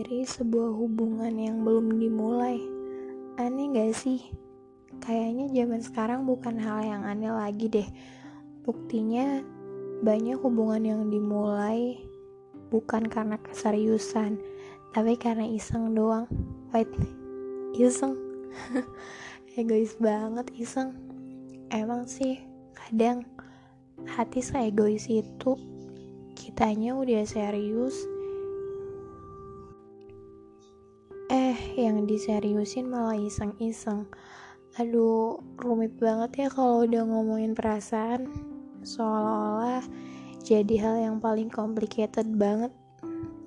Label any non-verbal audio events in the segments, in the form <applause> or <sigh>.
mengakhiri sebuah hubungan yang belum dimulai. Aneh gak sih? Kayaknya zaman sekarang bukan hal yang aneh lagi deh. Buktinya banyak hubungan yang dimulai bukan karena keseriusan, tapi karena iseng doang. Wait, iseng? <laughs> Egois banget iseng. Emang sih kadang hati saya egois itu kitanya udah serius yang diseriusin malah iseng-iseng. Aduh rumit banget ya kalau udah ngomongin perasaan. Seolah-olah jadi hal yang paling complicated banget.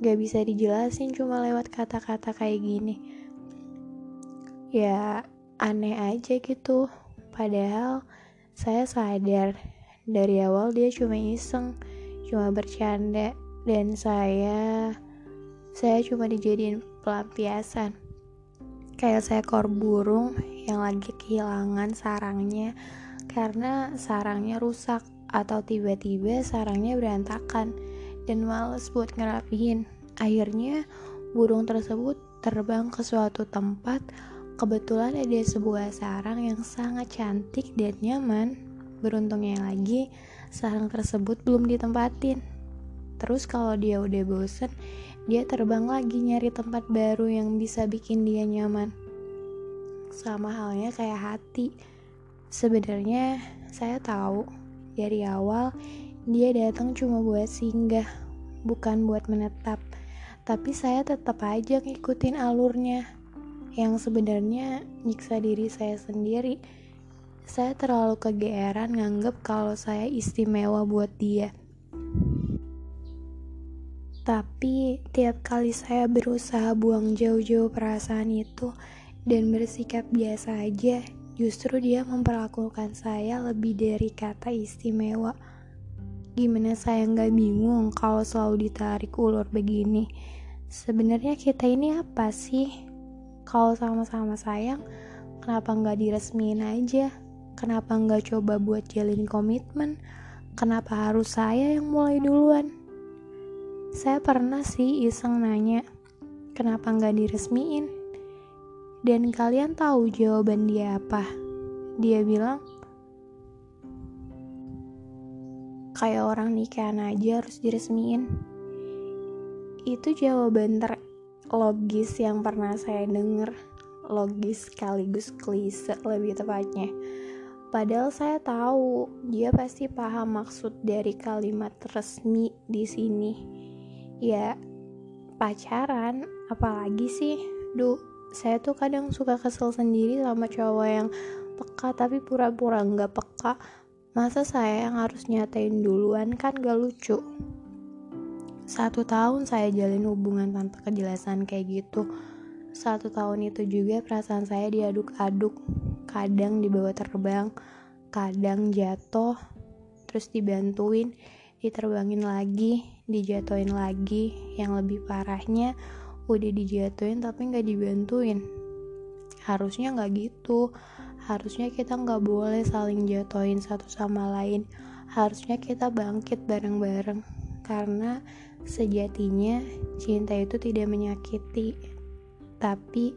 Gak bisa dijelasin cuma lewat kata-kata kayak gini. Ya aneh aja gitu. Padahal saya sadar dari awal dia cuma iseng cuma bercanda. Dan saya saya cuma dijadiin pelampiasan kayak seekor burung yang lagi kehilangan sarangnya. Karena sarangnya rusak atau tiba-tiba sarangnya berantakan dan males buat ngerapihin. Akhirnya burung tersebut terbang ke suatu tempat. Kebetulan ada sebuah sarang yang sangat cantik dan nyaman. Beruntungnya lagi sarang tersebut belum ditempatin. Terus kalau dia udah bosen, dia terbang lagi nyari tempat baru yang bisa bikin dia nyaman. Sama halnya kayak hati. Sebenarnya saya tahu dari awal dia datang cuma buat singgah, bukan buat menetap. Tapi saya tetap aja ngikutin alurnya yang sebenarnya nyiksa diri saya sendiri saya terlalu kegeeran nganggep kalau saya istimewa buat dia. Tapi tiap kali saya berusaha buang jauh-jauh perasaan itu dan bersikap biasa aja, justru dia memperlakukan saya lebih dari kata istimewa. Gimana saya nggak bingung kalau selalu ditarik ulur begini? Sebenarnya kita ini apa sih? Kalau sama-sama sayang, kenapa nggak diresmiin aja? Kenapa nggak coba buat jalin komitmen? Kenapa harus saya yang mulai duluan? Saya pernah sih iseng nanya, kenapa nggak diresmiin? Dan kalian tahu jawaban dia apa? Dia bilang, kayak orang nikahan aja harus diresmiin. Itu jawaban terlogis yang pernah saya denger. Logis sekaligus klise lebih tepatnya. Padahal saya tahu dia pasti paham maksud dari kalimat resmi di sini. Ya, pacaran, apalagi sih? Duh, saya tuh kadang suka kesel sendiri sama cowok yang peka tapi pura-pura nggak peka. Masa saya yang harus nyatain duluan kan gak lucu. Satu tahun saya jalin hubungan tanpa kejelasan kayak gitu. Satu tahun itu juga perasaan saya diaduk-aduk kadang dibawa terbang kadang jatuh terus dibantuin diterbangin lagi dijatuhin lagi. Yang lebih parahnya udah dijatuhin tapi nggak dibantuin. Harusnya nggak gitu. Harusnya kita nggak boleh saling jatuhin satu sama lain. Harusnya kita bangkit bareng-bareng. Karena sejatinya cinta itu tidak menyakiti. Tapi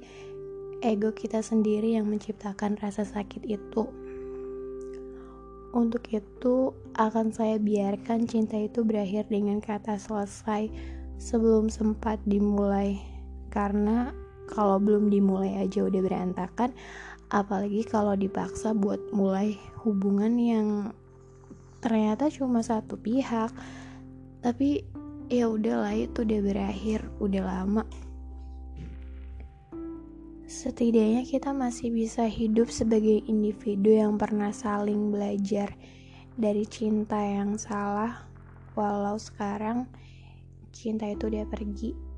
ego kita sendiri yang menciptakan rasa sakit itu. Untuk itu, akan saya biarkan cinta itu berakhir dengan kata selesai sebelum sempat dimulai. Karena kalau belum dimulai aja udah berantakan, apalagi kalau dipaksa buat mulai hubungan yang ternyata cuma satu pihak. Tapi ya udahlah itu udah berakhir, udah lama Setidaknya kita masih bisa hidup sebagai individu yang pernah saling belajar dari cinta yang salah, walau sekarang cinta itu dia pergi.